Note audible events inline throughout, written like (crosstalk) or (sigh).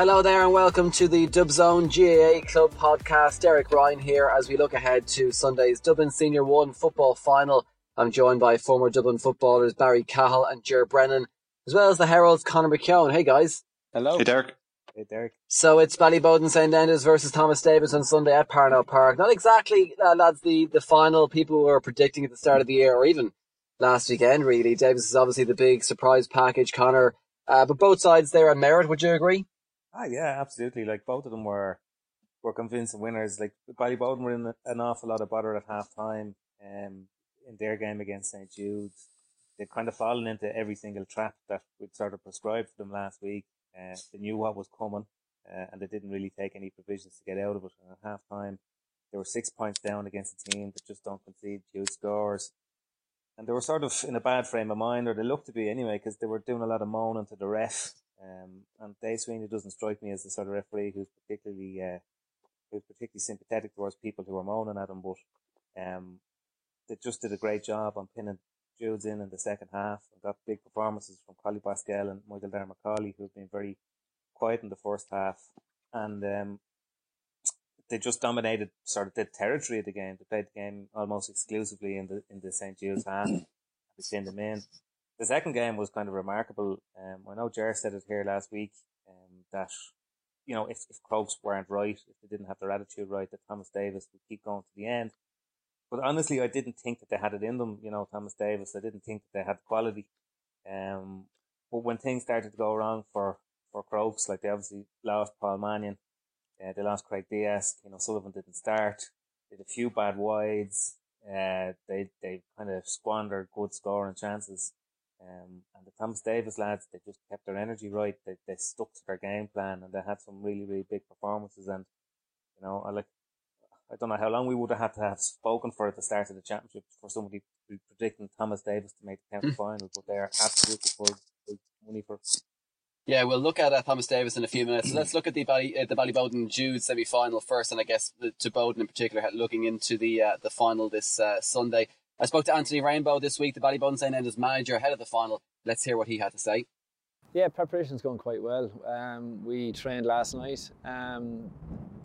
Hello there and welcome to the Dubzone GAA Club podcast. Derek Ryan here as we look ahead to Sunday's Dublin Senior 1 football final. I'm joined by former Dublin footballers Barry Cahill and Ger Brennan, as well as the Herald's Conor McKeown. Hey guys. Hello. Hey Derek. Hey Derek. So it's Ballyboden St Enda's versus Thomas Davis on Sunday at Parnell Park. Not exactly, uh, lads, the, the final people were predicting at the start of the year or even last weekend, really. Davis is obviously the big surprise package, Conor. Uh, but both sides there on merit, would you agree? Ah, yeah, absolutely. Like both of them were were convincing winners. Like Ballyboden were in an awful lot of bother at half time um, in their game against St Jude's. They'd kind of fallen into every single trap that we'd sort of prescribed for them last week. Uh, they knew what was coming, uh, and they didn't really take any provisions to get out of it. And at half time, they were six points down against a team that just don't concede huge scores. And they were sort of in a bad frame of mind, or they looked to be anyway, because they were doing a lot of moaning to the ref um, and Dave Sweeney doesn't strike me as the sort of referee who's particularly uh, who's particularly sympathetic towards people who are moaning at him. But um, they just did a great job on pinning Jude's in in the second half and got big performances from Collie Basquel and Michael Darragh Macauley, who've been very quiet in the first half. And um, they just dominated sort of the territory of the game. They played the game almost exclusively in the in the St. Jude's half. They sent them in the second game was kind of remarkable. Um, I know Ger said it here last week um, that you know if if Crokes weren't right, if they didn't have their attitude right, that Thomas Davis would keep going to the end. But honestly, I didn't think that they had it in them. You know, Thomas Davis. I didn't think that they had quality. Um, but when things started to go wrong for for Crokes, like they obviously lost Paul Mannion, uh, they lost Craig Dias. You know, Sullivan didn't start. Had a few bad wides. Uh, they they kind of squandered good scoring chances. Um, and the Thomas Davis lads, they just kept their energy right. They, they stuck to their game plan and they had some really, really big performances. And, you know, I like, I don't know how long we would have had to have spoken for at the start of the championship for somebody predicting Thomas Davis to make the county final, but they are absolutely full, full money for yeah, we'll look at uh, Thomas Davis in a few minutes. let's look at the Bally, uh, the Ballyboden Jude semi final first, and I guess the, to Boden in particular, looking into the uh, the final this uh, Sunday. I spoke to Anthony Rainbow this week, the Ballyboden St Enda's manager ahead of the final. Let's hear what he had to say. Yeah, preparation's going quite well. Um, we trained last night. Um,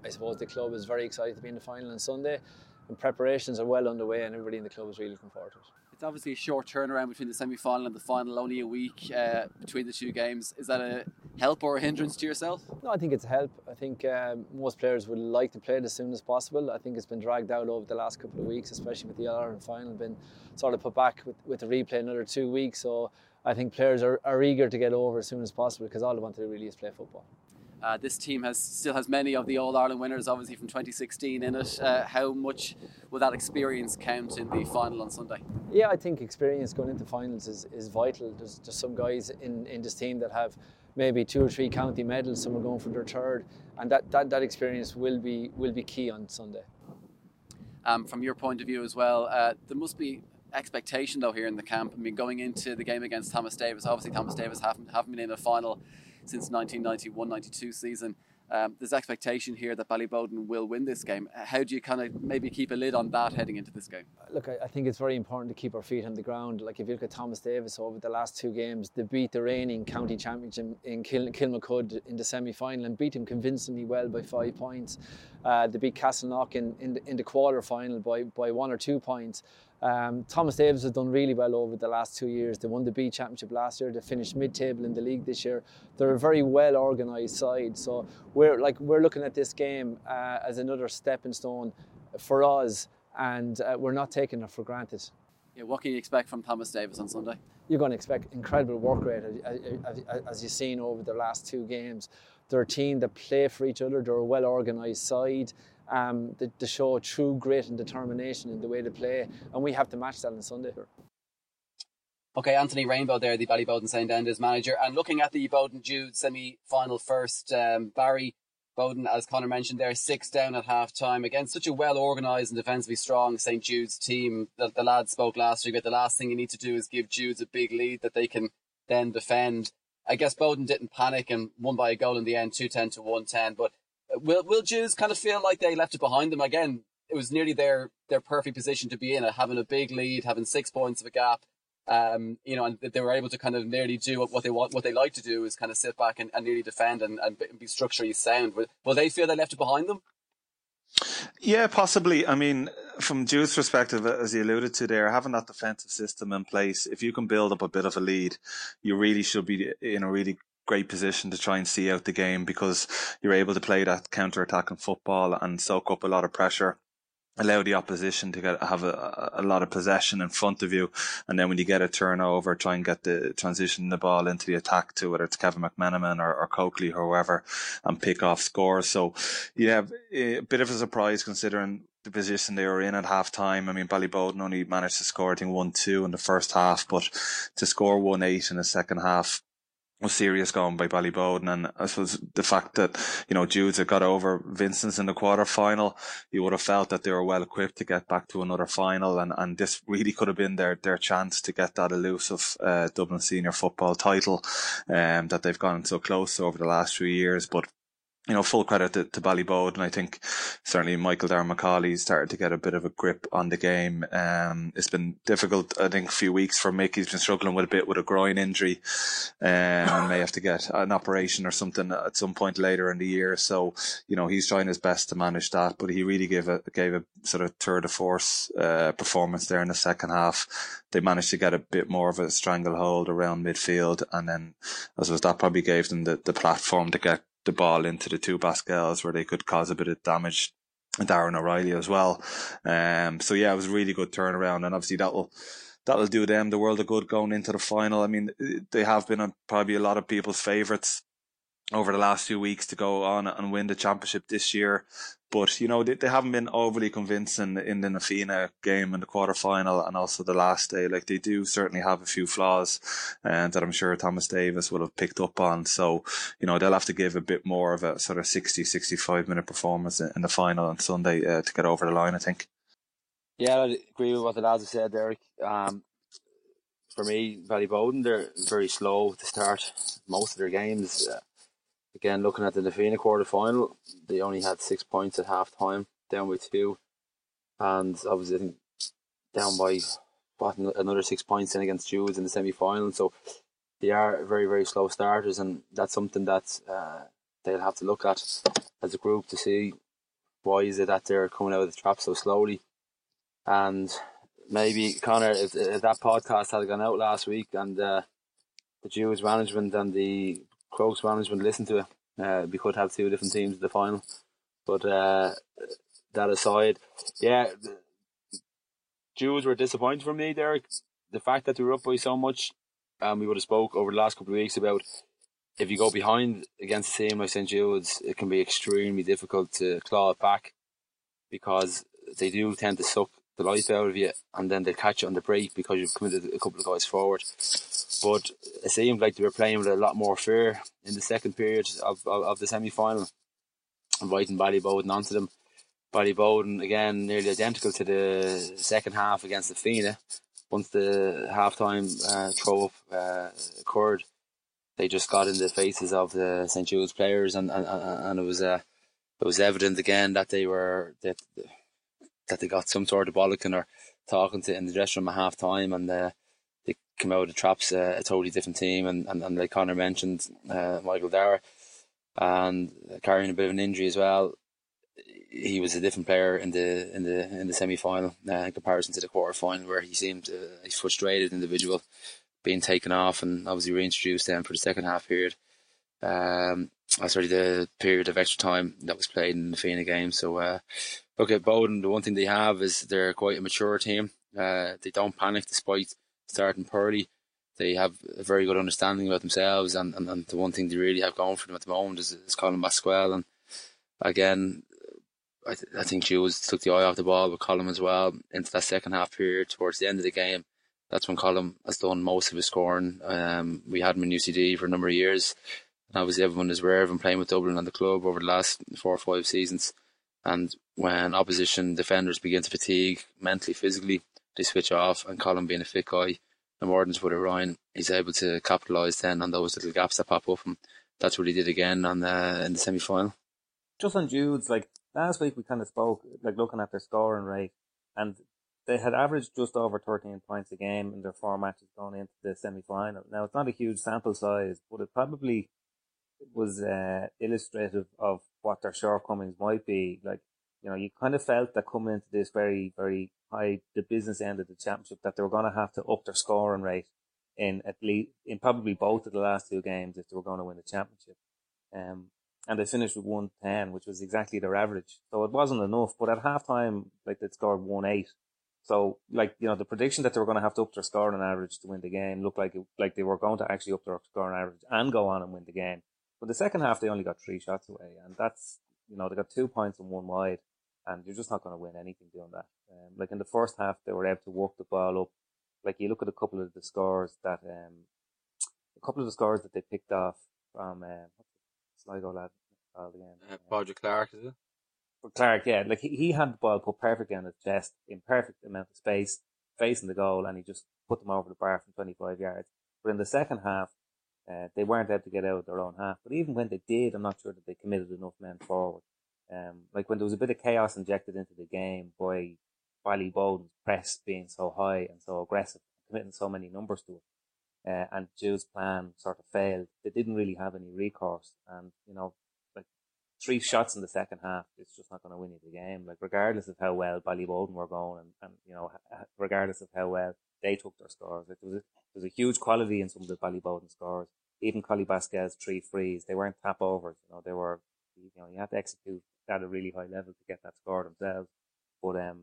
I suppose the club is very excited to be in the final on Sunday, and preparations are well underway, and everybody in the club is really looking forward to it. It's obviously a short turnaround between the semi final and the final, only a week uh, between the two games. Is that a help or a hindrance to yourself? No, I think it's a help. I think um, most players would like to play it as soon as possible. I think it's been dragged out over the last couple of weeks, especially with the Ireland final, been sort of put back with, with the replay another two weeks. So I think players are, are eager to get over as soon as possible because all they want to do really is play football. Uh, this team has still has many of the All Ireland winners, obviously from 2016 in it. Uh, how much will that experience count in the final on Sunday? Yeah, I think experience going into finals is, is vital. There's just some guys in, in this team that have maybe two or three county medals. Some are going for their third, and that, that, that experience will be will be key on Sunday. Um, from your point of view as well, uh, there must be expectation though here in the camp. I mean, going into the game against Thomas Davis, obviously Thomas Davis haven't haven't been in a final since 1991-92 season. Um, there's expectation here that Ballyboden will win this game. How do you kind of maybe keep a lid on that heading into this game? Look, I, I think it's very important to keep our feet on the ground. Like if you look at Thomas Davis over the last two games, they beat the reigning county champion in Kil- Kilmacud in the semi-final and beat him convincingly well by five points. Uh, they beat Castleknock in, in, the, in the quarter final by, by one or two points. Um, Thomas Davis has done really well over the last two years. They won the B Championship last year. They finished mid-table in the league this year. They're a very well organised side. So we're like we're looking at this game uh, as another stepping stone for us, and uh, we're not taking it for granted. Yeah, what can you expect from Thomas Davis on Sunday? You're going to expect incredible work rate, as, you've seen over the last two games. They're a team that play for each other. They're a well organised side um, show true grit and determination in the way they play, and we have to match that on Sunday. Okay, Anthony Rainbow there, the Ballyboden St Enda's manager, and looking at the Boden Jude semi-final first, um, Barry Boden, as Conor mentioned there, six down at half time against such a well organised and defensively strong St Jude's team. The, the lads spoke last week but the last thing you need to do is give Jude's a big lead that they can then defend. I guess Boden didn't panic and won by a goal in the end, 210 to 110, but will will Jude's kind of feel like they left it behind them again? It was nearly their their perfect position to be in, having a big lead, having six points of a gap, Um, you know, and that they were able to kind of nearly do what they want, what they like to do is kind of sit back and, and nearly defend and, and be structurally sound. Will, will they feel they left it behind them? Yeah, possibly. I mean, from Jude's perspective, as you alluded to there, having that defensive system in place, if you can build up a bit of a lead, you really should be in a really great position to try and see out the game because you're able to play that counter attacking football and soak up a lot of pressure allow the opposition to get have a, a lot of possession in front of you, and then when you get a turnover, try and get the transition the ball into the attack to whether it's Kevin McManamon or, or Coakley or whoever, and pick off scores. So have a bit of a surprise considering the position they were in at half time. I mean, Ballyboden only managed to score I think one two in the first half, but to score one eight in the second half was serious going by Ballyboden. And I suppose the fact that, you know, Judes had got over Vincent's in the quarter final, you would have felt that they were well equipped to get back to another final. And, and this really could have been their, their chance to get that elusive, uh, Dublin senior football title, um, that they've gone so close over the last few years. But you know, full credit to, to Ballyboden. I think certainly Michael Darragh Macauley started to get a bit of a grip on the game. Um, it's been difficult, I think, a few weeks for Mick. He's been struggling with a bit with a groin injury, um, and may have to get an operation or something at some point later in the year. So, you know, he's trying his best to manage that, but he really gave a, gave a sort of tour de force, uh, performance there in the second half. They managed to get a bit more of a stranglehold around midfield. And then I suppose that probably gave them the, the platform to get the ball into the two Basquels where they could cause a bit of damage. Darren O'Reilly as well. Um, so yeah, it was a really good turnaround, and obviously that will that'll do them the world of good going into the final. I mean, they have been a, probably a lot of people's favourites over the last few weeks to go on and win the championship this year. But, you know, they, they haven't been overly convincing in the Na Fianna game in the quarter final and also the last day. Like they do certainly have a few flaws and uh, that I'm sure Thomas Davis will have picked up on. So, you know, they'll have to give a bit more of a sort of 60, 65 minute performance in, the final on Sunday uh, to get over the line, I think. Yeah, I agree with what the lads have said, Derek. Um, for me, Ballyboden, they're very slow to start most of their games. Uh, Again, looking at the Na Fianna quarter final, they only had six points at half time, down by two. And obviously, I think down by what another six points in against Jude's in the semi final. So they are very, very slow starters, and that's something that uh, they'll have to look at as a group to see why is it that they're coming out of the trap so slowly. And maybe Conor, if, if that podcast had gone out last week and uh, the Jude's management and the Crokes management listen to it. Uh, we could have two different teams in the final. But uh, that aside, yeah, Jude's were disappointed for me, Derek. The fact that they were up by so much, um, we would have spoke over the last couple of weeks about if you go behind against a team like St Jude's, it can be extremely difficult to claw it back because they do tend to suck the life out of you and then they catch you on the break because you've committed a couple of guys forward. But it seemed like they were playing with a lot more fear in the second period of, of, of the semi final, inviting Ballyboden onto them. Ballyboden again nearly identical to the second half against the Fianna. Once the half time uh, throw up uh, occurred, they just got in the faces of the St Jude's players, and and, and it was uh, it was evident again that they were that that they got some sort of bollocking or talking to in the dressing room at half time, and uh, they came out of the traps uh, a totally different team. And, and, and like Conor mentioned, uh, Michael Dara, and carrying a bit of an injury as well. He was a different player in the in the in the semi final uh, in comparison to the quarter final, where he seemed a frustrated individual being taken off and obviously reintroduced then for the second half period. Um, uh, sorry, the period of extra time that was played in the Fianna game. So, uh, look at Boden. The one thing they have is they're quite a mature team. Uh, they don't panic despite starting poorly. They have a very good understanding about themselves, and, and, and the one thing they really have going for them at the moment is, is Colin Basquel. And again, I, th- I think Jules took the eye off the ball with Colin as well into that second half period towards the end of the game. That's when Colin has done most of his scoring. Um, we had him in UCD for a number of years. And obviously everyone is aware of him playing with Dublin and the club over the last four or five seasons. And when opposition defenders begin to fatigue mentally, physically, they switch off. And Colin being a fit guy, and Mordens with Ryan, he's able to capitalise then on those little gaps that pop up. And that's what he did again on the, in the semi final. Just on Jude's, like last week we kind of spoke, like looking at their scoring rate, and they had averaged just over 13 points a game in their four matches going into the semi final. Now, it's not a huge sample size, but it probably was uh, illustrative of what their shortcomings might be. Like, you know, you kind of felt that coming into this very, very high, the business end of the championship, that they were going to have to up their scoring rate in at least, in probably both of the last two games if they were going to win the championship. Um, and they finished with 110, which was exactly their average. So it wasn't enough, but at halftime, like they scored 1-8. So, like, you know, the prediction that they were going to have to up their scoring average to win the game looked like it, like they were going to actually up their scoring average and go on and win the game. But the second half, they only got three shots away, and that's, you know, they got two points and one wide, and you're just not going to win anything doing that. Um, like in the first half, they were able to work the ball up. Like you look at a couple of the scores that, um, a couple of the scores that they picked off from, um, Sligo lad called again? Uh, Roger Clark, is it? Clark, yeah, like he, he had the ball put perfectly on his chest in perfect amount of space, facing the goal, and he just put them over the bar from 25 yards. But in the second half, uh, they weren't able to get out of their own half. But even when they did, I'm not sure that they committed enough men forward. Um, like when there was a bit of chaos injected into the game by Ballyboden's press being so high and so aggressive, committing so many numbers to it, uh, and Jude's plan sort of failed. They didn't really have any recourse, and you know, like three shots in the second half, it's just not going to win you the game. Like regardless of how well Ballyboden were going, and, and you know, regardless of how well they took their scores, like there was a, there was a huge quality in some of the Ballyboden scores. Even Collie Basquel's three frees, they weren't tap overs. You know, they were, you know, you have to execute at a really high level to get that score themselves. But um,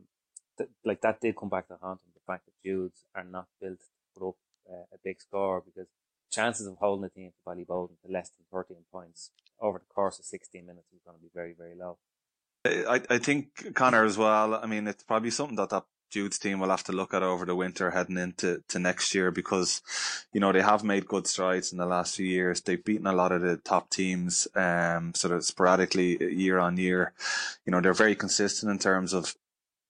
th- like that did come back to haunt them. The fact that Judes are not built to put up uh, a big score because chances of holding a team to Ballyboden to less than 13 points over the course of 16 minutes is going to be very, very low. I, I think Conor as well. I mean, it's probably something that that Jude's team will have to look at over the winter heading into to next year because, you know, they have made good strides in the last few years. They've beaten a lot of the top teams, um, sort of sporadically year on year. You know, they're very consistent in terms of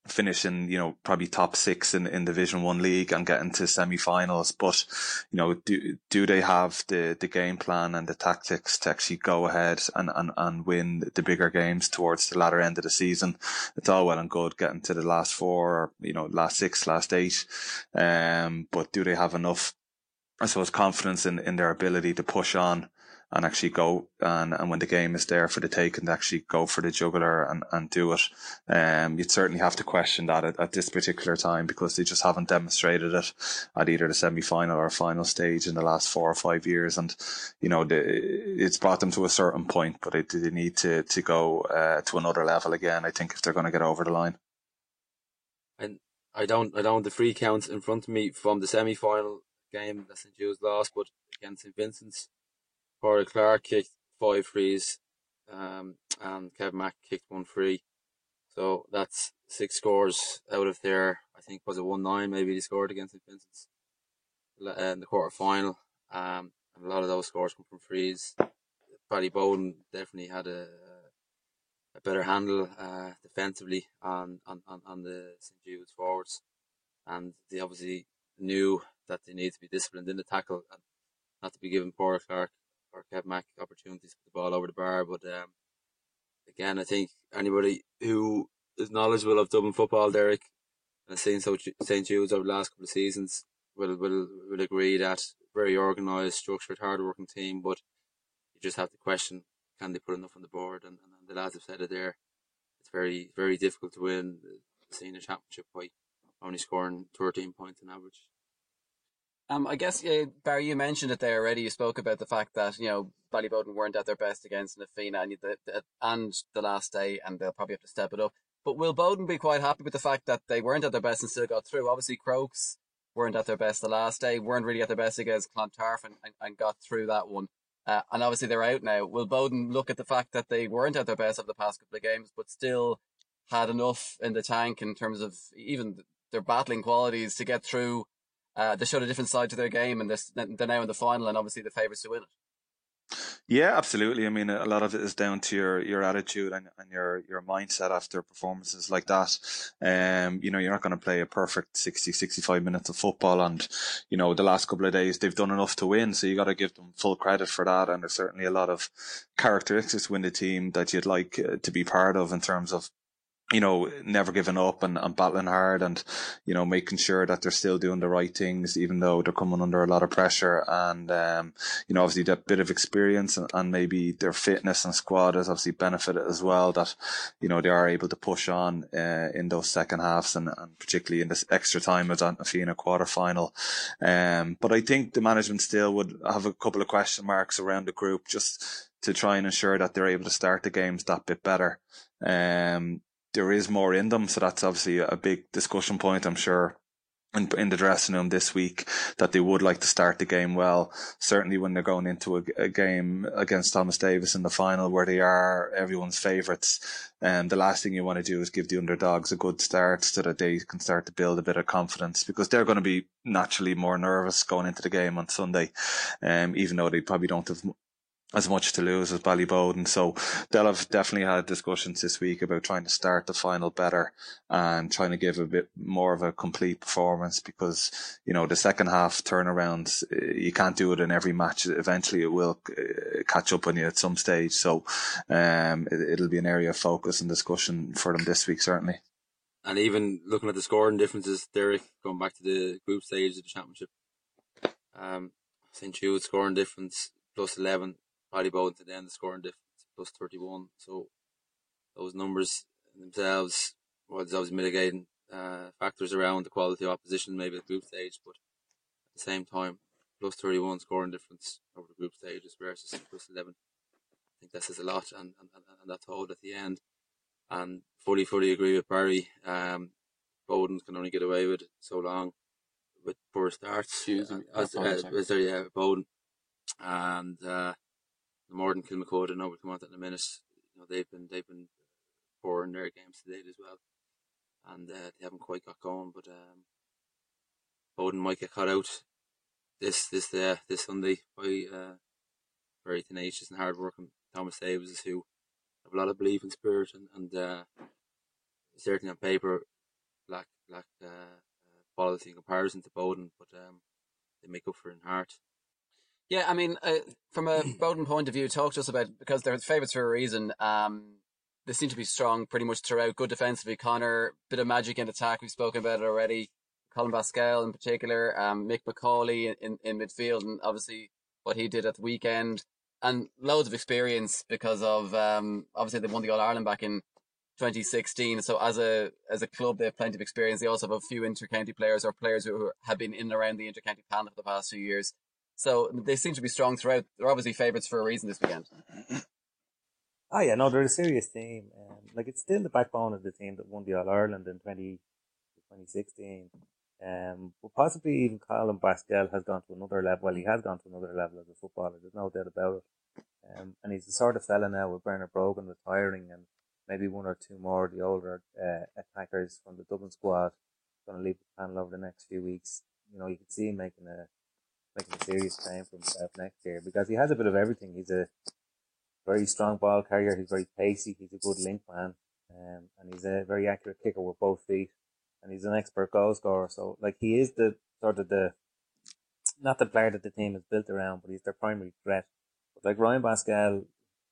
finishing, you know, probably top six in, in Division One league and getting to semi-finals. But, you know, do, do they have the, the game plan and the tactics to actually go ahead and, and, and win the bigger games towards the latter end of the season? It's all well and good getting to the last four or, you know, last six, last eight. Um, but do they have enough, I suppose, confidence in, in their ability to push on? And actually go and, and when the game is there for the take and actually go for the juggler and, and do it. Um, you'd certainly have to question that at, at this particular time because they just haven't demonstrated it at either the semi final or final stage in the last four or five years. And, you know, the, it's brought them to a certain point, but they, they need to, to go uh, to another level again, I think, if they're going to get over the line. And I don't, I don't the free counts in front of me from the semi final game that St. Jude's lost, but against St. Vincent's Corey Clark kicked five frees, um, and Kevin Mack kicked one free. So that's six scores out of there. I think was it one nine maybe he scored against St Vincent's in the quarter final. Um, and a lot of those scores come from frees. Paddy Ballyboden definitely had a a better handle uh, defensively on, on, on, on the St Jude's forwards, and they obviously knew that they need to be disciplined in the tackle and not to be given Paul Clark or Kev Mack opportunities to put the ball over the bar. But um, again, I think anybody who is knowledgeable of Dublin football, Derek, and seen St Jude's over the last couple of seasons, will will will agree that very organised, structured, hard-working team. But you just have to question: can they put enough on the board? And, and the lads have said it there. It's very very difficult to win the senior championship by only scoring 13 points on average. Um, I guess Barry, you mentioned it there already. You spoke about the fact that you know Ballyboden weren't at their best against Na Fianna and the, the, and the last day, and they'll probably have to step it up. But will Boden be quite happy with the fact that they weren't at their best and still got through? Obviously, Crokes weren't at their best the last day, weren't really at their best against Clontarf and, and, and got through that one. Uh, and obviously they're out now. Will Boden look at the fact that they weren't at their best of the past couple of games, but still had enough in the tank in terms of even their battling qualities to get through uh, they showed a different side to their game, and they're, they're now in the final, and obviously the favourites to win it. Yeah, absolutely. I mean, a lot of it is down to your, your attitude and, and your, your mindset after performances like that. Um, you know, you're not going to play a perfect 60, 65 minutes of football. And, you know, the last couple of days they've done enough to win. So you got to give them full credit for that. And there's certainly a lot of characteristics within the team that you'd like uh, to be part of in terms of you know, never giving up and, and battling hard and, you know, making sure that they're still doing the right things, even though they're coming under a lot of pressure. And, um, you know, obviously that bit of experience and, and, maybe their fitness and squad has obviously benefited as well that, you know, they are able to push on, uh, in those second halves and, and particularly in this extra time as a FINA quarter final. Um, but I think the management still would have a couple of question marks around the group just to try and ensure that they're able to start the games that bit better. Um, there is more in them. So that's obviously a big discussion point, I'm sure. In, in the dressing room this week, that they would like to start the game well. Certainly, when they're going into a, a game against Thomas Davis in the final, where they are everyone's favourites, and um, the last thing you want to do is give the underdogs a good start so that they can start to build a bit of confidence because they're going to be naturally more nervous going into the game on Sunday, um, even though they probably don't have as much to lose as Ballyboden. So they'll have definitely had discussions this week about trying to start the final better and trying to give a bit more of a complete performance because, you know, the second half turnaround, you can't do it in every match. Eventually it will uh, catch up on you at some stage. So, um, it, will be an area of focus and discussion for them this week, certainly. And even looking at the scoring differences, Derek, going back to the group stage of the championship, um, St. Jude scoring difference plus 11 Ballyboden to then the scoring difference plus 31. So those numbers themselves, well, there's always mitigating uh, factors around the quality of opposition, maybe at group stage, but at the same time, plus 31 scoring difference over the group stages versus plus 11. I think that says a lot, and, and, and that's all at the end. And fully, fully agree with Barry. Um, Boden can only get away with it so long with poor starts. Choose, uh, as, uh, as, yeah, Boden. And uh, more than Kilmacud, I know we'll come on to in a minute. You know, they've been they've been poor in their games to date as well, and uh, they haven't quite got going. But um, Boden might get caught out this this uh, this Sunday by uh, very tenacious and hard working Thomas Davis, who have a lot of belief in spirit and and uh, certainly on paper lack lack uh, uh, quality in comparison to Boden, but um, they make up for it in heart. Yeah, I mean, uh, from a (clears throat) Boden point of view, talk to us about because they're favourites for a reason. Um, they seem to be strong pretty much throughout. Good defensively, Conor. Bit of magic in attack. We've spoken about it already. Colin Basquel in particular. Um, Mick Macauley in, in, in midfield, and obviously what he did at the weekend, and loads of experience because of um, obviously they won the All Ireland back in 2016. So as a as a club, they have plenty of experience. They also have a few intercounty players or players who have been in and around the intercounty panel for the past few years. So they seem to be strong throughout. They're obviously favourites for a reason this weekend. (clears throat) Oh yeah, no, they're a serious team. Um, like it's still the backbone of the team that won the All Ireland in 20, 2016. Um, but possibly even Colin Basquel has gone to another level. Well, he has gone to another level as a footballer. There's no doubt about it. Um, and he's the sort of fella now with Bernard Brogan retiring and maybe one or two more of the older uh, attackers from the Dublin squad going to leave the panel over the next few weeks. You know, you could see him making a making a serious claim for himself next year because he has a bit of everything. He's a very strong ball carrier. He's very pacey. He's a good link man. Um, and he's a very accurate kicker with both feet. And he's an expert goal scorer. So, like, he is the sort of the, not the player that the team is built around, but he's their primary threat. But like Ryan Basquel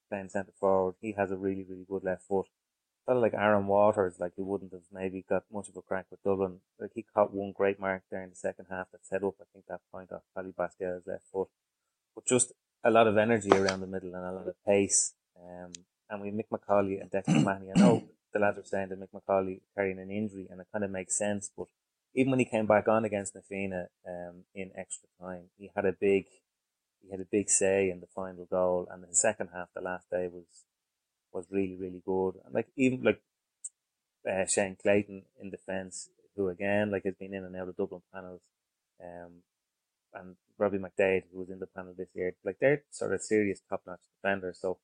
playing centre forward, he has a really, really good left foot fella like Aaron Waters, like he wouldn't have maybe got much of a crack with Dublin. Like he caught one great mark there in the second half that set up, I think, that point off Paddy Basquel's left foot. But just a lot of energy around the middle and a lot of pace. Um, and we Mick Macauley and Declan (coughs) Mahoney. I know the lads are saying that Mick Macauley carrying an injury, and it kind of makes sense. But even when he came back on against Na Fianna um, in extra time, he had a big he had a big say in the final goal. And the second half, the last day was was really, really good. And like even like uh, Shane Clayton in defence, who again like has been in and out of Dublin panels, um, and Robbie McDaid, who was in the panel this year, like they're sort of serious top notch defenders. So,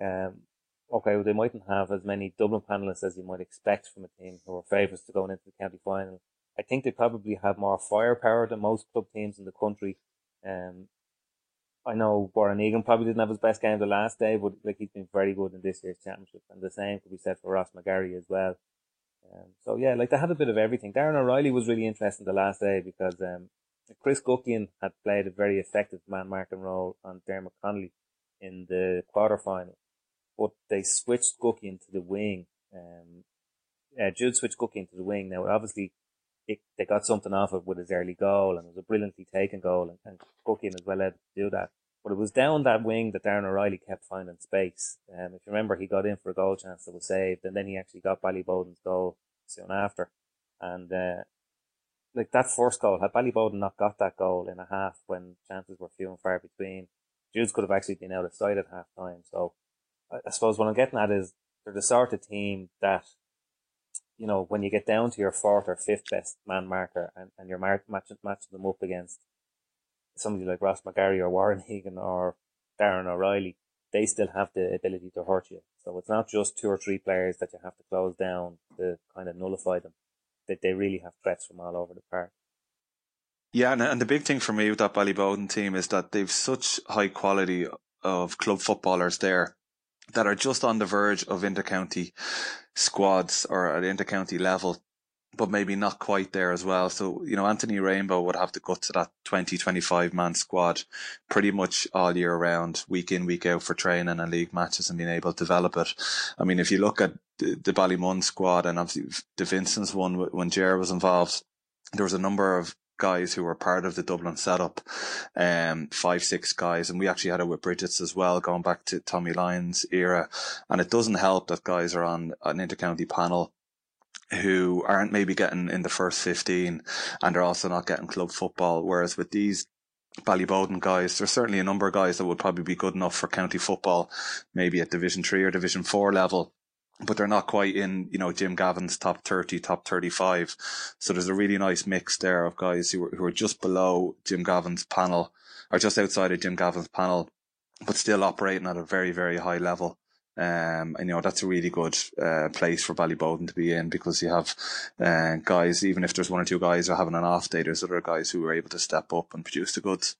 um, okay, well, they mightn't have as many Dublin panelists as you might expect from a team who are favourites to going into the county final. I think they probably have more firepower than most club teams in the country. Um, I know Warren Egan probably didn't have his best game the last day, but like he's been very good in this year's championship, and the same could be said for Ross McGarry as well. Um, so yeah, like they had a bit of everything. Darren O'Reilly was really interesting the last day because um, Chris Guckian had played a very effective man marking role on Diarmuid Connolly in the quarter final, but they switched Guckian to the wing, um, uh, Jude switched Cookie into the wing. Now, obviously, it, they got something off it with his early goal, and it was a brilliantly taken goal, and, and Cookie was well able to do that. But it was down that wing that Darren O'Reilly kept finding space. Um, if you remember, he got in for a goal chance that was saved, and then he actually got Ballyboden's goal soon after. And uh, like that first goal, had Ballyboden not got that goal in a half when chances were few and far between, Judes could have actually been out of sight at half time. So I, I suppose what I'm getting at is they're the sort of team that, you know, when you get down to your fourth or fifth best man marker and, and you're mar- matching, matching them up against somebody like Ross McGarry or Warren (laughs) Egan or Darren O'Reilly, they still have the ability to hurt you. So it's not just two or three players that you have to close down to kind of nullify them. That they really have threats from all over the park. Yeah, and, and the big thing for me with that Ballyboden team is that they've such high quality of club footballers there that are just on the verge of intercounty squads or at intercounty level, but maybe not quite there as well. So, you know, Anthony Rainbow would have to go to that 20, 25 man squad pretty much all year round, week in, week out for training and league matches and being able to develop it. I mean, if you look at the, the Ballymun squad and obviously the Vincent's one when Ger was involved, there was a number of guys who were part of the Dublin setup, um, five, six guys. And we actually had it with Bridget's as well, going back to Tommy Lyons era. And it doesn't help that guys are on an intercounty panel who aren't maybe getting in the first 15 and are also not getting club football. Whereas with these Ballyboden guys, there's certainly a number of guys that would probably be good enough for county football, maybe at Division 3 or Division 4 level but they're not quite in, you know, Jim Gavin's top 30, top 35. So there's a really nice mix there of guys who are, who are just below Jim Gavin's panel or just outside of Jim Gavin's panel, but still operating at a very, very high level. Um, and you know, that's a really good, uh, place for Ballyboden to be in because you have, uh, guys, even if there's one or two guys are having an off day, there's other guys who are able to step up and produce the goods.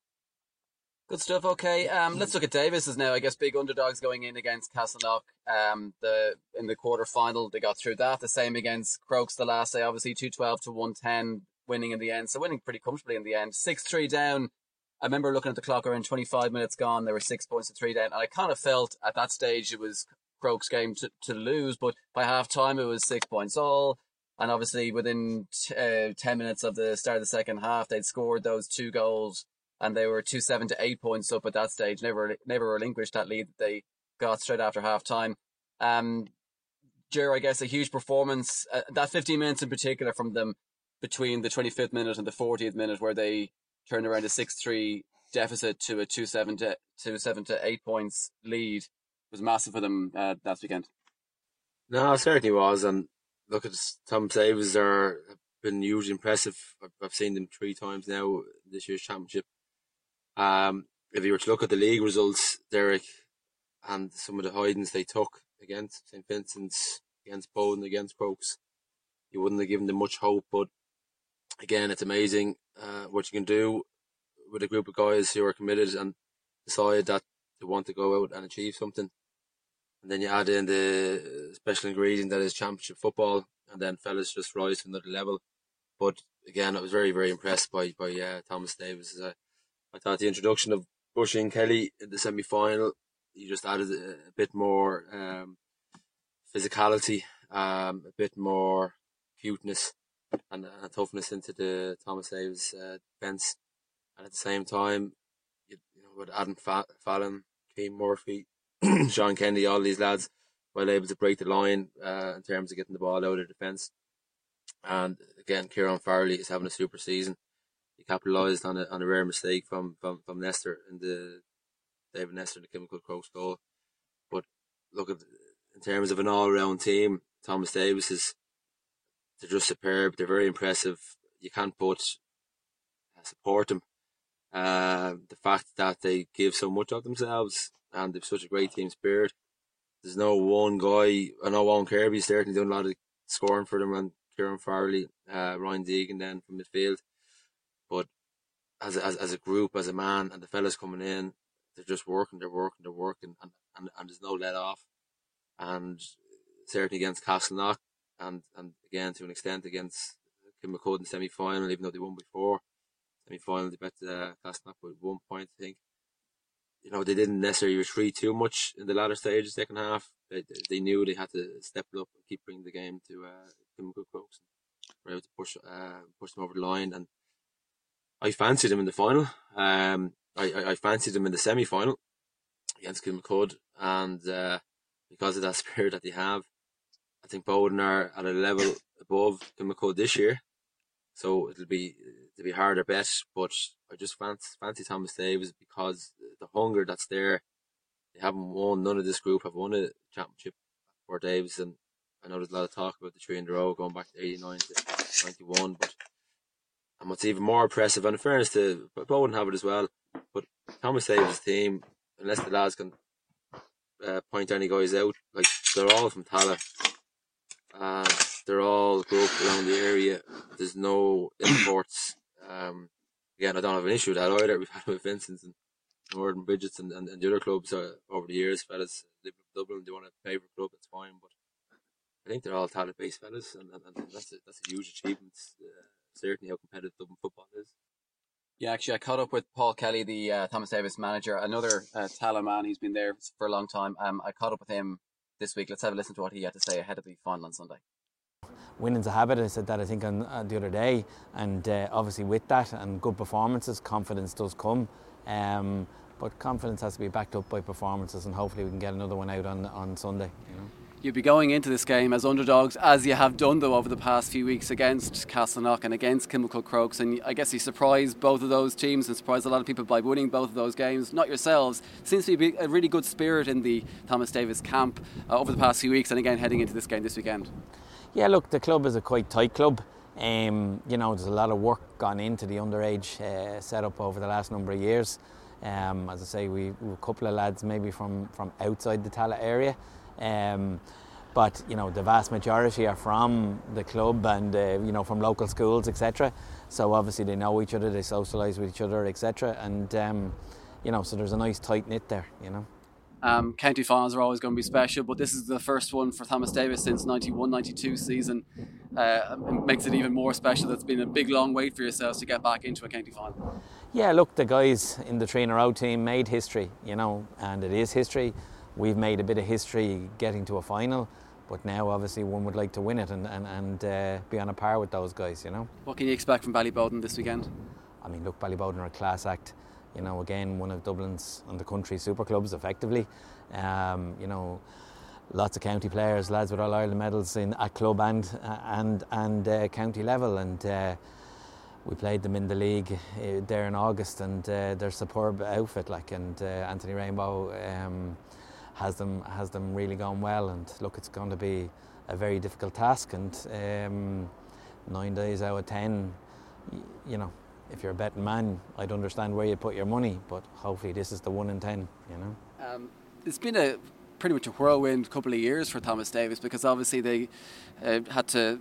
Good stuff. Okay, um, let's look at Davis's now. I guess big underdogs going in against Castleknock. Um, the in the quarter final they got through that. The same against Crokes the last day. Obviously two twelve to one ten, winning in the end. So winning pretty comfortably in the end. Six three down. I remember looking at the clock around twenty five minutes gone. There were six points to three down, and I kind of felt at that stage it was Crokes' game to, to lose. But by half time it was six points all. And obviously within t- uh, ten minutes of the start of the second half, they'd scored those two goals and they were two seven to eight points up at that stage. Never never relinquished that lead that they got straight after half time. Um, Ger, I guess a huge performance. Uh, that 15 minutes in particular from them between the 25th minute and the 40th minute, where they turned around a 6-3 deficit to a 2-7 to, two seven to 8 points lead was massive for them uh, last weekend. No, it certainly was. And look at Tom Saves are been hugely impressive. I've seen them three times now this year's championship. Um, if you were to look at the league results, Derek, and some of the hidings they took against St. Vincent's, against Boden, against Crokes, you wouldn't have given them much hope. But again, it's amazing uh, what you can do with a group of guys who are committed and decide that they want to go out and achieve something. And then you add in the special ingredient that is championship football, and then fellas just rise to another level. But again, I was very, very impressed by by uh, Thomas Davis. As I thought the introduction of Bushy and Kelly in the semi final, he just added a, a bit more um, physicality, um, a bit more cuteness and, and toughness into the Thomas Davis uh, defence. And at the same time, you, you know, with Adam Fallon, Keane Murphy, (clears throat) Sean Kennedy, all these lads, well able to break the line uh, in terms of getting the ball out of defence. And again, Kieran Farley is having a super season he capitalised on a on a rare mistake from from from Nestor in the David Nestor in the Kilmacud Crokes goal. But look at in terms of an all round team, Thomas Davis is they're just superb. They're very impressive. You can't but uh, support them. Uh, the fact that they give so much of themselves and they've such a great team spirit. There's no one guy. I know Owen Kirby's certainly doing a lot of scoring for them, and Kieran Farley, uh, Ryan Deegan then from midfield. As as as a group, as a man, and the fellas coming in, they're just working, they're working, they're working, and, and, and there's no let off. And certainly against Castleknock, and and again to an extent against Kilmacud in semi final, even though they won before semi final, they bet uh, Castleknock with one point, I think. You know, they didn't necessarily retreat too much in the latter stages, second half. They, they knew they had to step up and keep bringing the game to uh, Kilmacud Crokes. We're able to push uh, push them over the line, and I fancied them in the final. Um, I, I, I fancied them in the semi final against Kilmacud, and uh, because of that (laughs) spirit that they have, I think Boden are at a level above Kilmacud this year. So it'll be it'll be harder bet, but I just fancy fancy Thomas Davis because the hunger that's there. They haven't won. None of this group have won a championship for Davis, and I know there's a lot of talk about the three in a row going back to '89 to '91, but and what's even more impressive, and in fairness to Boden have it as well, but Thomas Davis' team, unless the lads can uh, point any guys out, like they're all from Tallaght. Uh, they're all up around the area. There's no imports. (clears throat) Um, again, I don't have an issue with that either. (laughs) We've had with Vincent's and Northern Bridgets and, and, and the other clubs uh, over the years, fellas. Dublin, they want a favourite club, it's fine. But I think they're all Tallaght based fellas, and, and, and, that's, a, that's a huge achievement. Uh, certainly how competitive Dublin football is. Yeah, actually, I caught up with Paul Kelly, the uh, Thomas Davis manager, another uh, Tallaght man. He's been there for a long time. Um, I caught up with him this week. Let's have a listen to what he had to say ahead of the final on Sunday winning's a habit. I said that I think on uh, the other day, and uh, obviously with that and good performances, confidence does come. Um, but confidence has to be backed up by performances, and hopefully we can get another one out on on Sunday. You know. You'd be going into this game as underdogs, as you have done though over the past few weeks against Castleknock and against Kilmacud Crokes, and I guess you surprised both of those teams and surprised a lot of people by winning both of those games. Not yourselves. Seems to be a really good spirit in the Thomas Davis camp uh, over the past few weeks, and again heading into this game this weekend. Yeah, look, the club is a quite tight club. Um, you know, there's a lot of work gone into the underage uh, setup over the last number of years. Um, as I say, we, a couple of lads maybe from, from outside the Tallaght area. Um, but you know the vast majority are from the club and uh, you know from local schools etc so obviously they know each other they socialize with each other etc and um, you know so there's a nice tight knit there you know um, county finals are always going to be special, but this is the first one for Thomas Davis since 91 92 season. Uh, it makes it even more special. That it's been a big, long wait for yourselves to get back into a county final. Yeah, look, the guys in the Trainer Out team made history, you know, and it is history. We've made a bit of history getting to a final, but now obviously one would like to win it and, and, and uh, be on a par with those guys, you know. What can you expect from Ballyboden this weekend? I mean, look, Ballyboden are a class act you know, again, one of Dublin's and the country's super clubs, effectively. Um, you know, lots of county players, lads with All Ireland medals in at club and and and uh, county level, and uh, we played them in the league uh, there in August, and uh, they're superb outfit. Like, and uh, Anthony Rainbow um, has them has them really gone well. And look, it's going to be a very difficult task, and um, nine days out of ten, you know, if you're a betting man, I'd understand where you put your money, but hopefully this is the one in ten, you know. Um, it's been a pretty much a whirlwind couple of years for Thomas Davis because obviously they uh, had to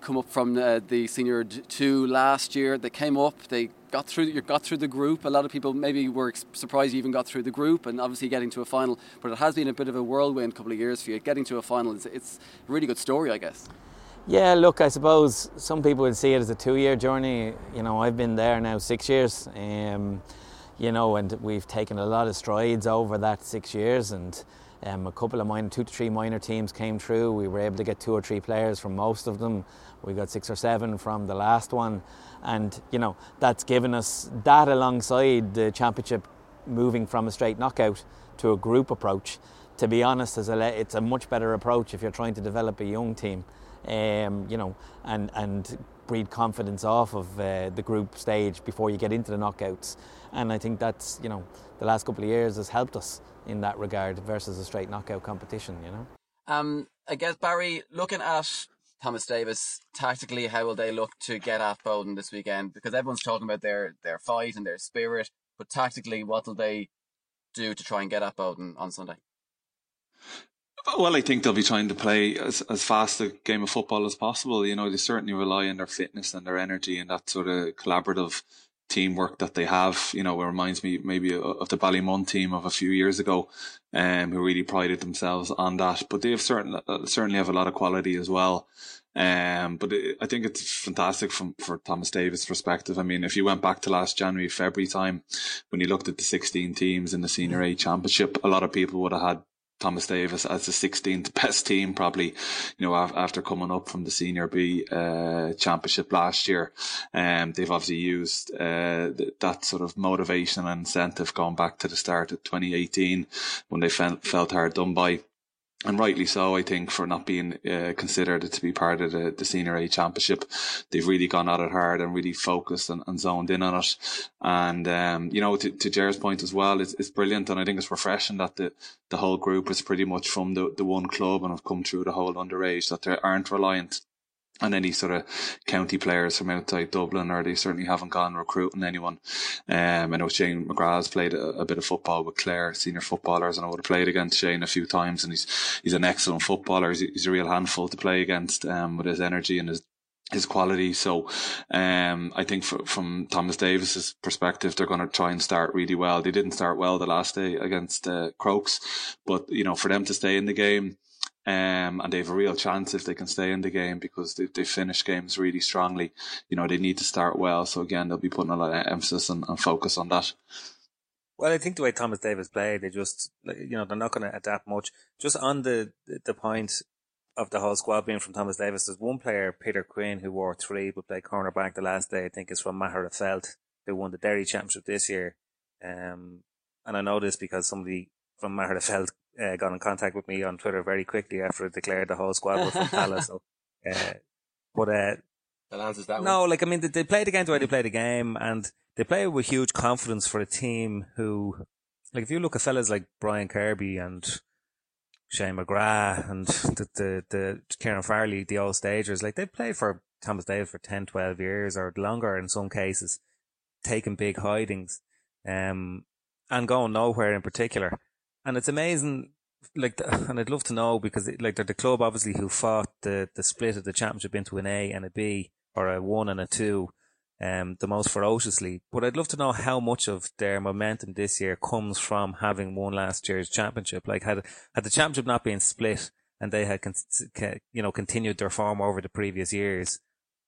come up from uh, the senior two last year. They came up, they got through. You got through the group. A lot of people maybe were surprised you even got through the group, and obviously getting to a final. But it has been a bit of a whirlwind couple of years for you. Getting to a final, it's, it's a really good story, I guess. Yeah, look, I suppose some people would see it as a two-year journey. You know, I've been there now six years. Um, you know, and we've taken a lot of strides over that six years, and um, a couple of minor, two to three minor teams came through. We were able to get two or three players from most of them. We got six or seven from the last one, and you know that's given us that alongside the championship moving from a straight knockout to a group approach. To be honest, it's a much better approach if you're trying to develop a young team um, you know, and and breed confidence off of uh, the group stage before you get into the knockouts. And I think that's you know the last couple of years has helped us in that regard versus a straight knockout competition. You know. Um, I guess Barry, looking at Thomas Davis tactically, how will they look to get at Boden this weekend? Because everyone's talking about their their fight and their spirit, but tactically, what will they do to try and get at Boden on Sunday? Well, I think they'll be trying to play as, as fast a game of football as possible. You know, they certainly rely on their fitness and their energy and that sort of collaborative teamwork that they have. You know, it reminds me maybe of the Ballymun team of a few years ago, um, who really prided themselves on that. But they have certainly uh, certainly have a lot of quality as well. Um, but it, I think it's fantastic from for Thomas Davis' perspective. I mean, if you went back to last January, February time, when you looked at the 16 teams in the Senior A Championship, a lot of people would have had Thomas Davis as the 16th (laughs) best team, probably, you know, after coming up from the Senior B uh, Championship last year. Um, they've obviously used uh, that sort of motivation and incentive going back to the start of 2018 when they felt, felt hard done by and rightly so, I think, for not being uh, considered to be part of the, the Senior A Championship. They've really gone at it hard and really focused and, and zoned in on it. And, um, you know, to, to Ger's point as well, it's, it's brilliant. And I think it's refreshing that the, the whole group is pretty much from the, the one club and have come through the whole underage, that they aren't reliant and any sort of county players from outside Dublin, or they certainly haven't gone recruiting anyone. Um, I know Shane McGrath's played a, a, bit of football with Clare, senior footballers, and I would have played against Shane a few times, and he's he's an excellent footballer. He's, he's a real handful to play against um, with his energy and his his quality. So, um, I think for, from Thomas Davis's perspective, they're going to try and start really well. They didn't start well the last day against uh, Crokes, but you know, for them to stay in the game, um, and they have a real chance if they can stay in the game because they, they finish games really strongly. You know, they need to start well. So again, they'll be putting a lot of emphasis and, and focus on that. Well, I think the way Thomas Davis played, they just, you know, they're not going to adapt much. Just on the, the point of the whole squad being from Thomas Davis, there's one player, Peter Quinn, who wore three but played cornerback the last day. I think is from Magherafelt, who won the Derry Championship this year. Um, and I know this because somebody from Magherafelt uh, got in contact with me on Twitter very quickly after it declared the whole squad were from (laughs) Tallaght. So, uh, but uh, that answers that. No, one. like I mean, they, they play the game the way they play the game, and they play with huge confidence for a team who, like, if you look at fellas like Brian Kirby and Shane McGrath and the the, the Kieran Farley, the old stagers, like they played for Thomas Davis for 10, 12 years or longer in some cases, taking big hidings, um, and going nowhere in particular. And it's amazing, like, and I'd love to know because, like, they're the club obviously who fought the, the split of the championship into an A and a B, or a one and a two, um, the most ferociously. But I'd love to know how much of their momentum this year comes from having won last year's championship. Like, had had the championship not been split and they had, con- you know, continued their form over the previous years,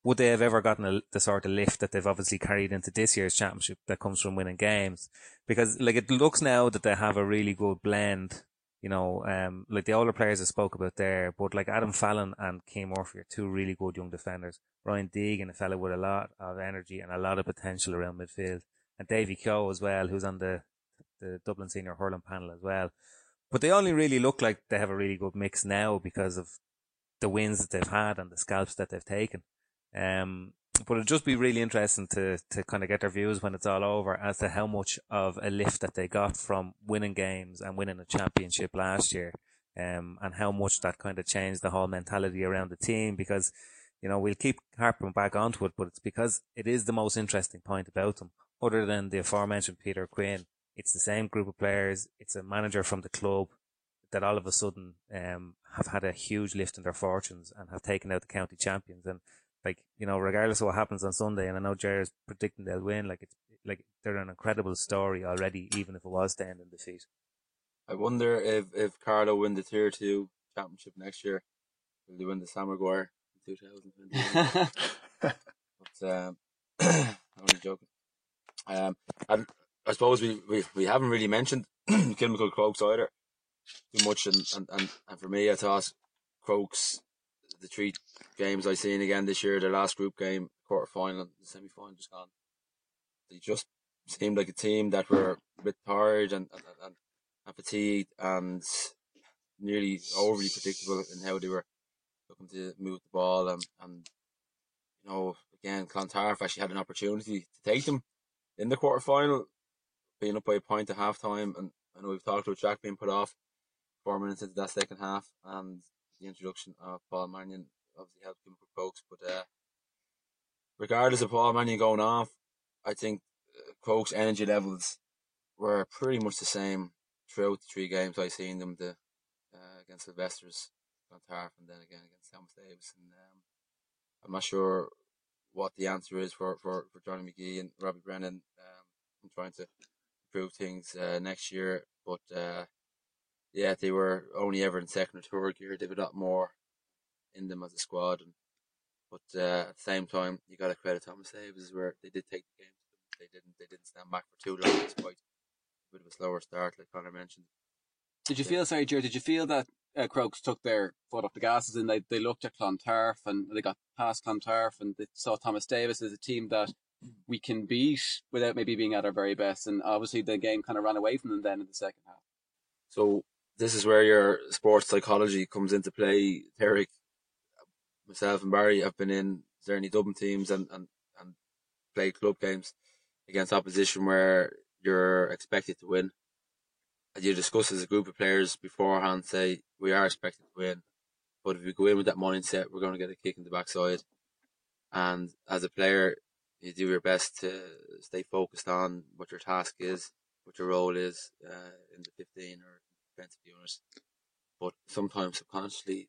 would they have ever gotten a, the sort of lift that they've obviously carried into this year's championship that comes from winning games? Because like it looks now that they have a really good blend. You know, um, like the older players I spoke about there, but like Adam Fallon and Cian Murphy are two really good young defenders. Ryan Deegan, a fella with a lot of energy and a lot of potential around midfield, and Davy Keogh as well, who's on the the Dublin senior hurling panel as well. But they only really look like they have a really good mix now because of the wins that they've had and the scalps that they've taken. Um, but it'd just be really interesting to, to kind of get their views when it's all over as to how much of a lift that they got from winning games and winning a championship last year. Um, and how much that kind of changed the whole mentality around the team because, you know, we'll keep harping back onto it, but it's because it is the most interesting point about them. Other than the aforementioned Peter Quinn, it's the same group of players. It's a manager from the club that all of a sudden, um, have had a huge lift in their fortunes and have taken out the county champions. And like you know, regardless of what happens on Sunday, and I know Jerry's predicting they'll win. Like it's like they're an incredible story already, even if it was to end in defeat. I wonder if if Carlow win the tier two championship next year, will they win the Sam Maguire in 2020? (laughs) but um, (clears throat) I'm only joking. Um, and I suppose we, we, we haven't really mentioned (clears throat) Kilmacud Crokes either too much, and, and, and, and for me, I thought Crokes the three games I've seen again this year, the last group game, quarter final, the semi final just gone. They just seemed like a team that were a bit tired and, and, and, and fatigued and nearly overly predictable in how they were looking to move the ball and, and you know, again, Clontarf actually had an opportunity to take them in the quarter final, being up by a point at half time and I know we've talked about Jack being put off four minutes into that second half and the introduction of Paul Mannion obviously helped him for Crokes. But uh, regardless of Paul Mannion going off, I think uh, Crokes' energy levels were pretty much the same throughout the three games I seen them the uh, against Sylvester's, Clontarf, and then again against Thomas Davis. And um, I'm not sure what the answer is for, for, for Johnny Magee and Robbie Brennan um, in trying to improve things uh, next year. But uh, yeah, they were only ever in second or third gear. They have a lot more in them as a squad. And but uh, at the same time, you got to credit Thomas Davis where they did take the game. They didn't. They didn't stand back for too long, despite a bit of a slower start, like Conor mentioned. Did you feel sorry, Jared? Did you feel that uh, Crokes took their foot off the gases and they, they looked at Clontarf and they got past Clontarf and they saw Thomas Davis as a team that we can beat without maybe being at our very best. And obviously the game kind of ran away from them then in the second half. So this is where your sports psychology comes into play. Derek, myself and Barry have been in Zerny Dublin teams and, and, and played club games against opposition where you're expected to win. And you discuss as a group of players beforehand, say, we are expected to win. But if we go in with that mindset, we're going to get a kick in the backside. And as a player, you do your best to stay focused on what your task is, what your role is uh, in the 15 or defensive unit. But sometimes subconsciously,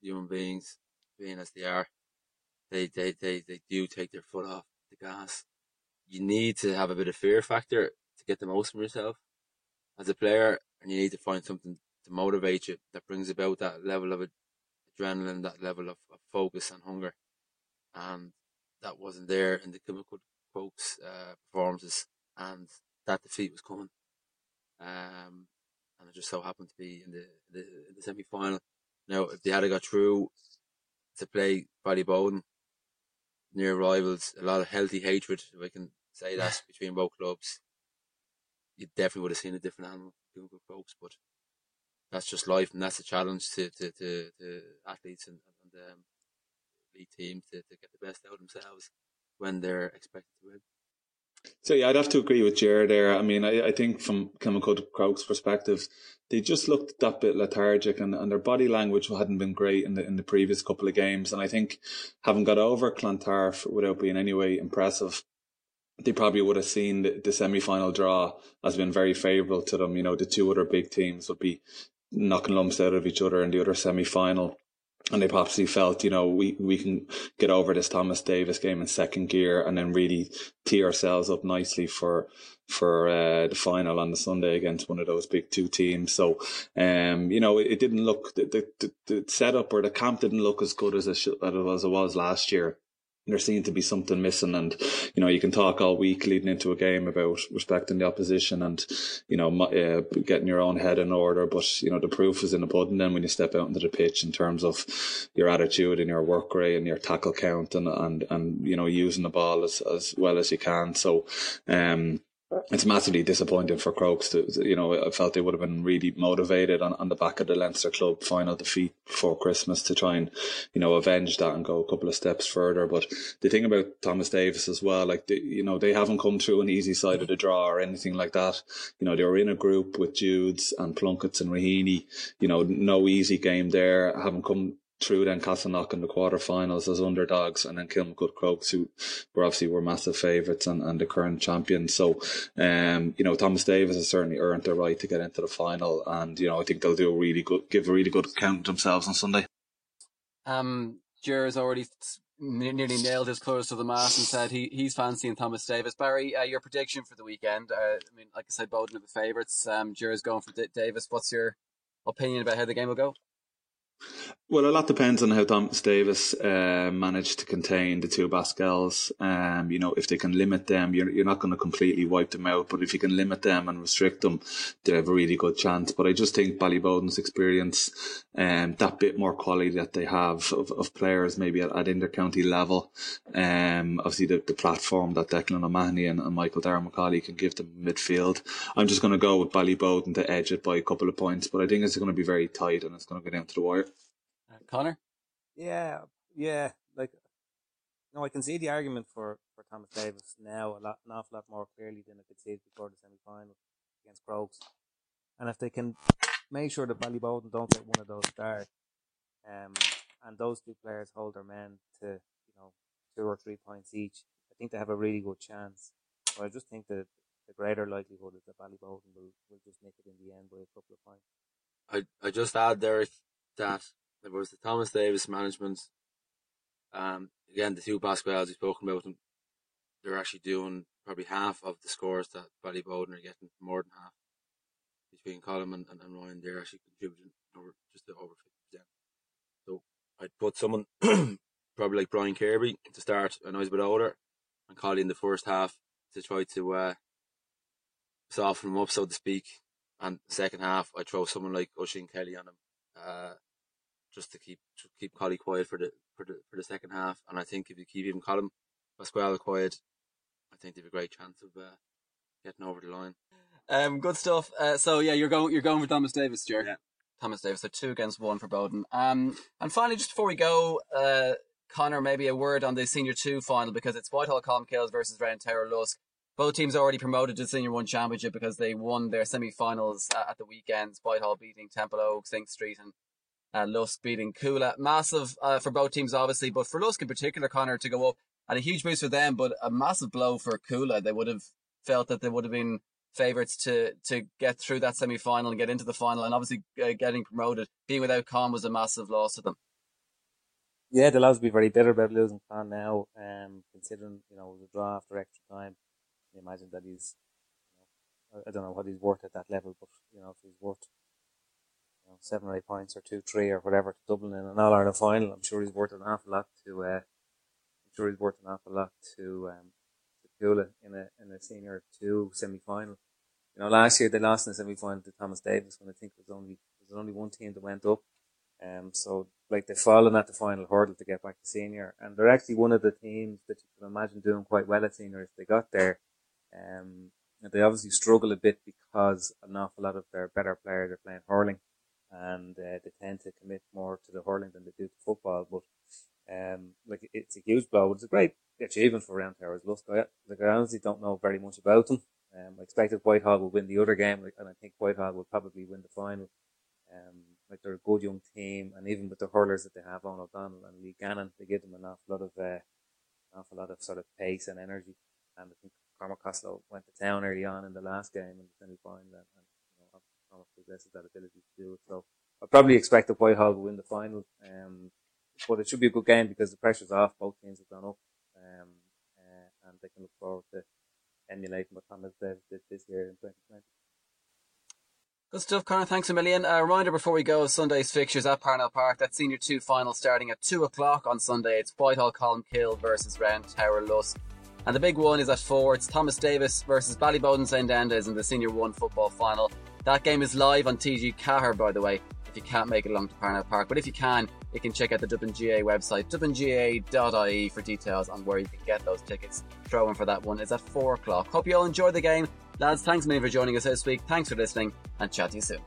human beings, being as they are, they, they, they, they do take their foot off the gas. You need to have a bit of fear factor to get the most from yourself as a player, and you need to find something to motivate you that brings about that level of adrenaline, that level of, of focus and hunger. And that wasn't there in the Kilmacud Crokes uh, performances, and that defeat was coming. Um, and it just so happened to be in the the, the semi final. Now, if they had got through to play Ballyboden near rivals, a lot of healthy hatred, if I can say that, between both clubs, you definitely would have seen a different animal Google folks. But that's just life, and that's a challenge to to, to, to athletes and, and um, elite teams to, to get the best out of themselves when they're expected to win. So yeah, I'd have to agree with Jared there. I mean, I, I think from Kilmacud Crokes' perspective, they just looked that bit lethargic and, and their body language hadn't been great in the in the previous couple of games. And I think having got over Clontarf without being any way impressive, they probably would have seen the, the semi final draw as being very favourable to them. You know, the two other big teams would be knocking lumps out of each other in the other semi final and they possibly felt, you know, we, we can get over this Thomas Davis game in second gear and then really tee ourselves up nicely for for uh, the final on the Sunday against one of those big two teams. So, um, you know, it, it didn't look the, the, the setup or the camp didn't look as good as it, should, as it was last year there seemed to be something missing and you know you can talk all week leading into a game about respecting the opposition and you know uh, getting your own head in order but you know the proof is in the pudding then when you step out into the pitch in terms of your attitude and your work rate and your tackle count and and and you know using the ball as as well as you can. So um it's massively disappointing for Crokes to, you know, I felt they would have been really motivated on, on the back of the Leinster club final defeat before Christmas to try and, you know, avenge that and go a couple of steps further. But the thing about Thomas Davis as well, like, they, you know, they haven't come through an easy side of the draw or anything like that. You know, they were in a group with Jude's and Plunkett's and Raheny. you know, no easy game there, haven't come through then Castleknock in the quarterfinals as underdogs, and then Kilmacud Crokes, who were obviously were massive favourites and, and the current champions. So, um, you know, Thomas Davis has certainly earned the right to get into the final, and you know, I think they'll do a really good, give a really good account of themselves on Sunday. Um, Ger's already nearly nailed his clothes to the mast and said he he's fancying Thomas Davis. Barry, uh, your prediction for the weekend? Uh, I mean, like I said, Boden are the favourites. Um, Ger's going for D- Davis. What's your opinion about how the game will go? Well, a lot depends on how Thomas Davis uh, managed to contain the two Basquels. Um, you know, if they can limit them, you're, you're not going to completely wipe them out. But if you can limit them and restrict them, they have a really good chance. But I just think Ballyboden's experience, um, that bit more quality that they have of, of players maybe at, at inter-county level, um, obviously the, the platform that Declan O'Mahony and, and Michael Darragh can give them midfield. I'm just going to go with Ballyboden to edge it by a couple of points, but I think it's going to be very tight and it's going to go down to the wire. Conor? Yeah, yeah. Like, no, I can see the argument for, for Thomas Davis now a lot, an awful lot more clearly than I could see it before the semi final against Crokes. And if they can make sure that Ballyboden don't get one of those start, um, and those two players hold their men to, you know, two or three points each, I think they have a really good chance. But I just think that the greater likelihood is that Ballyboden will, will just make it in the end by a couple of points. I, I just add, Derek, that there was the Thomas Davis management. Um, again, the two Basquels we've spoken about them, they're actually doing probably half of the scores that Ballyboden are getting, more than half. Between Colin and, and, and Ryan, they're actually contributing over just over 50%. So I'd put someone (clears throat) probably like Brian Kirby to start. I know he's a bit older, and Colin in the first half to try to uh, soften him up, so to speak. And second half, I throw someone like Oisín Kelly on him, uh, just to keep to keep Collie quiet for the for the for the second half. And I think if you keep even Colin Basquel quiet, I think they've a great chance of uh, getting over the line. Um, good stuff. Uh, so yeah, you're going you're going for Thomas Davis, Stuart. Yeah. Thomas Davis. So two against one for Boden. Um, and finally, just before we go, uh, Conor, maybe a word on the Senior Two final because it's Whitehall Colmcille versus Round Tower Lusk. Both teams already promoted to the Senior One Championship because they won their semi-finals uh, at the weekends. Whitehall beating Temple Oaks, Synge Street, and uh, Lusk beating Cuala. Massive uh, for both teams, obviously, but for Lusk in particular, Conor, to go up and a huge boost for them, but a massive blow for Cuala. They would have felt that they would have been favourites to to get through that semi final and get into the final, and obviously uh, getting promoted. Being without Con was a massive loss to them. Yeah, the lads will be very bitter about losing Con now, um, considering you know the draw after extra time. I imagine that he's, you know, I don't know what he's worth at that level, but you know if he's worth you know, seven or eight points or two, three or whatever to Dublin in an All Ireland final, I'm sure he's worth an awful lot to. Uh, I'm sure he's worth an awful lot to um, to Cuala in a in a senior two semi final. You know, last year they lost in the semi final to Thomas Davis when I think it was only there was only one team that went up. Um, so like they've fallen at the final hurdle to get back to senior, and they're actually one of the teams that you can imagine doing quite well at senior if they got there. Um, and they obviously struggle a bit because an awful lot of their better players are playing hurling, and uh, they tend to commit more to the hurling than they do to football. But um, like it's a huge blow. It's a great achievement for Round Towers. Lusk. I, like I honestly don't know very much about them. Um, I expected Whitehall would win the other game, like, and I think Whitehall will probably win the final. Um, like they're a good young team, and even with the hurlers that they have, Eoghan O'Donnell and Lee Gannon, they give them an awful lot of uh, an awful lot of sort of pace and energy. And I think Cormac Costello went to town early on in the last game in the semi final, and, and possesses that ability to do it. So I probably expect that Whitehall will win the final. Um, but it should be a good game because the pressure's off. Both teams have gone up, um, uh, and they can look forward to emulating what Thomas Davis did this year in 2020. Good stuff, Conor. Thanks a million. A reminder before we go of Sunday's fixtures at Parnell Park. That Senior 2 final starting at 2 o'clock on Sunday. It's Whitehall Colmcille versus Round Tower Lusk. And the big one is at 4. It's Thomas Davis versus Ballyboden St Enda's in the Senior 1 football final. That game is live on TG Ceathair, by the way, if you can't make it along to Parnell Park. But if you can, you can check out the Dublin GAA website, dublingaa.ie, for details on where you can get those tickets. Throw in for that one is at 4 o'clock. Hope you all enjoy the game. Lads, thanks a for joining us this week. Thanks for listening, and chat to you soon.